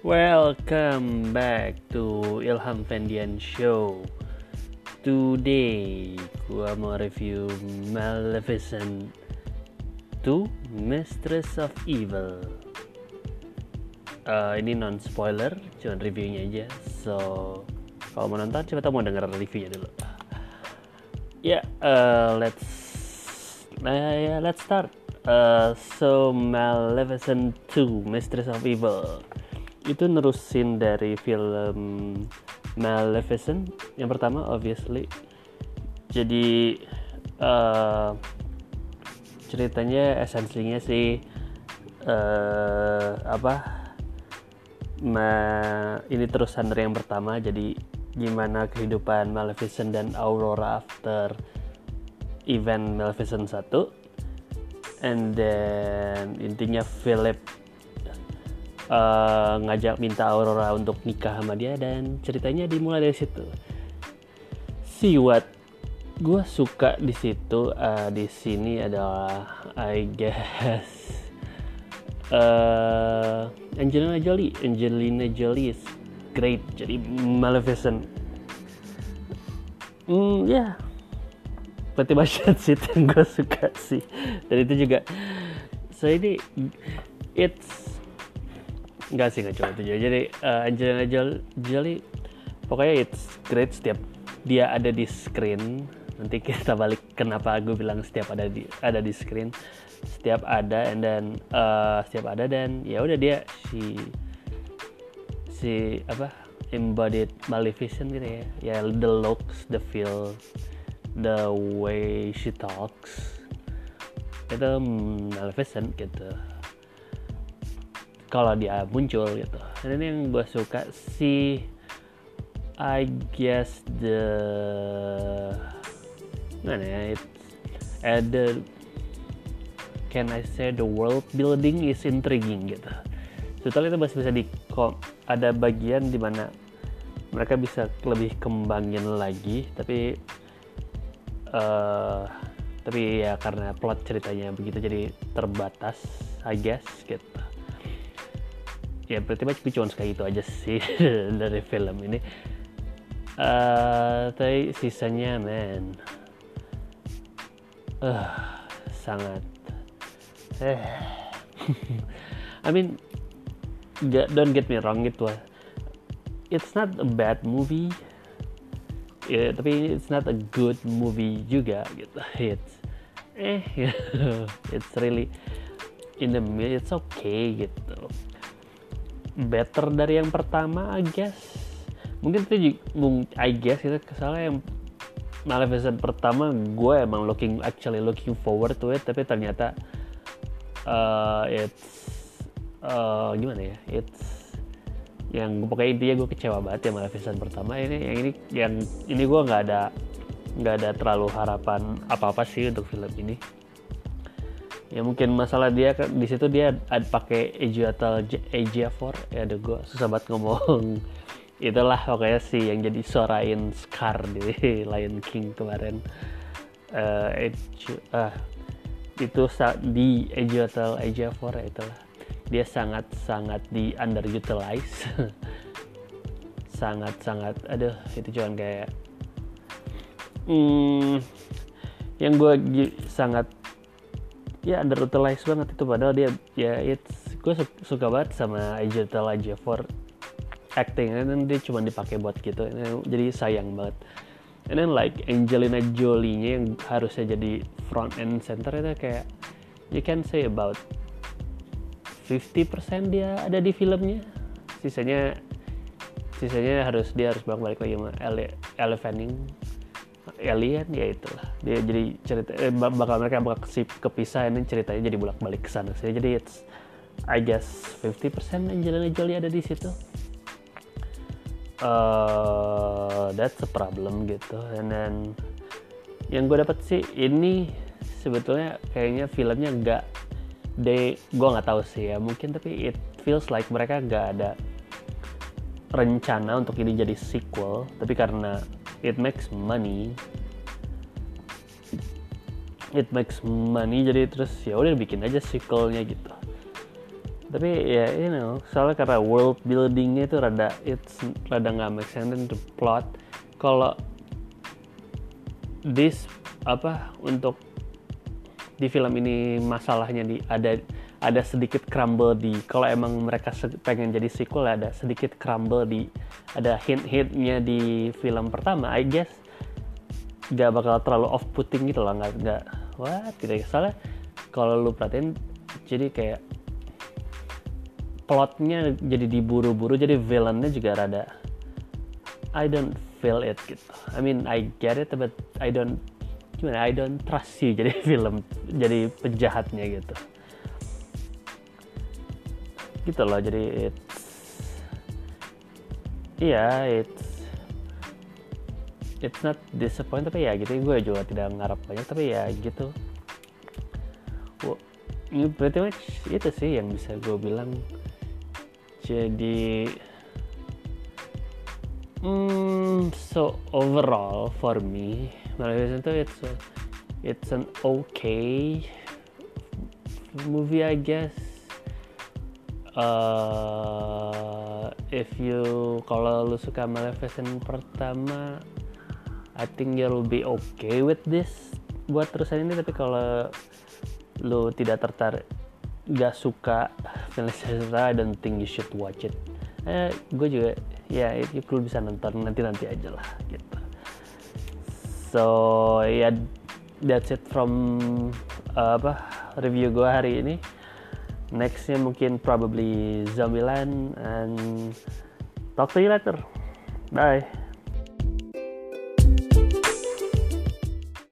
Welcome back to Ilham Fendian Show. Today gua mau review Maleficent 2 Mistress of Evil. Uh, ini non spoiler, cuma reviewnya aja. So kalau mau nonton coba tahu mau denger reviewnya dulu. Ya, yeah, uh, let's nah, yeah, let's start. Uh, so Maleficent 2 Mistress of Evil itu nerusin dari film Maleficent yang pertama obviously. Jadi uh, ceritanya esensinya sih uh, apa ma ini terusan dari yang pertama. Jadi gimana kehidupan Maleficent dan Aurora after event Maleficent 1 and then intinya Philip uh, ngajak minta Aurora untuk nikah sama dia dan ceritanya dimulai dari situ. See what gue suka di situ uh, di sini adalah I guess uh, Angelina Jolie. Angelina Jolie is great jadi Maleficent. Hmm ya. Yeah berarti banyak sih yang gue suka sih. Dan itu juga so ini it's enggak sih nggak cuma itu jadi uh, Angelina Jolie pokoknya it's great setiap dia ada di screen. Nanti kita balik kenapa gue bilang setiap ada di ada di screen. Setiap ada and then uh, setiap ada dan ya udah dia si si apa embodied Maleficent gitu ya. Ya the looks the feel the way she talks. Itu Maleficent gitu kalau dia muncul gitu. Dan ini yang gue suka sih I guess the mana ya it's uh, the can I say the world building is intriguing gitu. Sebetulnya itu masih bisa di ada bagian di mana mereka bisa lebih kembangin lagi tapi uh, tapi ya karena plot ceritanya begitu jadi terbatas I guess gitu ya berarti macam cuma sekali itu aja sih dari film ini. Uh, tapi sisanya man. Uh, sangat. Eh. I mean don't get me wrong itu it's not a bad movie. Ya tapi it's not a good movie juga gitu. It's eh it's really in the middle it's okay gitu better dari yang pertama I guess. Mungkin itu I guess itu kesalnya yang Maleficent pertama gue emang looking actually looking forward to it tapi ternyata uh, it's uh, gimana ya it's yang pokoknya intinya gue kecewa banget ya Maleficent pertama. Ini yang ini yang ini gue nggak ada nggak ada terlalu harapan apa apa sih untuk film ini ya mungkin masalah dia di situ dia ada pakai Ejiatal Ejiafor ya ada gue susah banget ngomong. Itulah pokoknya sih yang jadi suarain Scar di Lion King kemarin. Uh, Eju, uh, itu di Ejiatal Ejiafor ya itulah. Dia sangat sangat di underutilize. Sangat sangat aduh itu cuman kayak hmm, yang gue sangat ya underutilize banget itu padahal dia ya it's gue suka banget sama Ajatal aja for acting. Dan dia cuma dipakai buat gitu jadi sayang banget. And then like Angelina Jolie nya yang harusnya jadi front and center itu kayak you can say about 50% dia ada di filmnya. Sisanya sisanya harus dia harus balik lagi sama Elle Fanning alien ya itulah. Dia jadi cerita eh, bakal mereka bakal kepisah ini ceritanya jadi bolak balik ke sana. Sih jadi it's I guess 50% Angelina Jolie ada di situ. Uh, that's a problem gitu. And then yang gue dapat sih ini sebetulnya kayaknya filmnya nggak they gue nggak tahu sih ya. Mungkin tapi it feels like mereka nggak ada rencana untuk ini jadi sequel. Tapi karena it makes money. It makes money jadi terus ya udah bikin aja sequelnya gitu. Tapi ya you know soalnya karena world buildingnya itu rada it's rada nggak make sense the plot. Kalau this apa untuk di film ini masalahnya di ada ada sedikit crumble di kalau emang mereka pengen jadi sequel ada sedikit crumble di ada hint-hintnya di film pertama I guess. Gak bakal terlalu off putting gitu lah nggak nggak what? Gitu. Ya soalnya kalau lu perhatiin jadi kayak plotnya jadi diburu-buru jadi villainnya juga rada I don't feel it gitu. I mean I get it but I don't gimana? I don't trust you jadi film jadi penjahatnya gitu. Gitu loh jadi it's iya yeah, it's it's not disappointing tapi ya gitu gue juga tidak ngarap banyak tapi ya gitu. Well, pretty much itu sih yang bisa gue bilang. Jadi hmm, so overall for me Maleficent itu it's a, it's an okay movie I guess. Uh, if you kalau lu suka Maleficent pertama I think you'll be okay with this buat terusan ini. Tapi kalau lu tidak tertarik gak suka film I don't think you should watch it. Eh, gue juga ya itu lu bisa nonton nanti nanti aja lah gitu. So ya yeah, that's it from uh, apa review gue hari ini nextnya mungkin probably Zombieland and talk to you later. Bye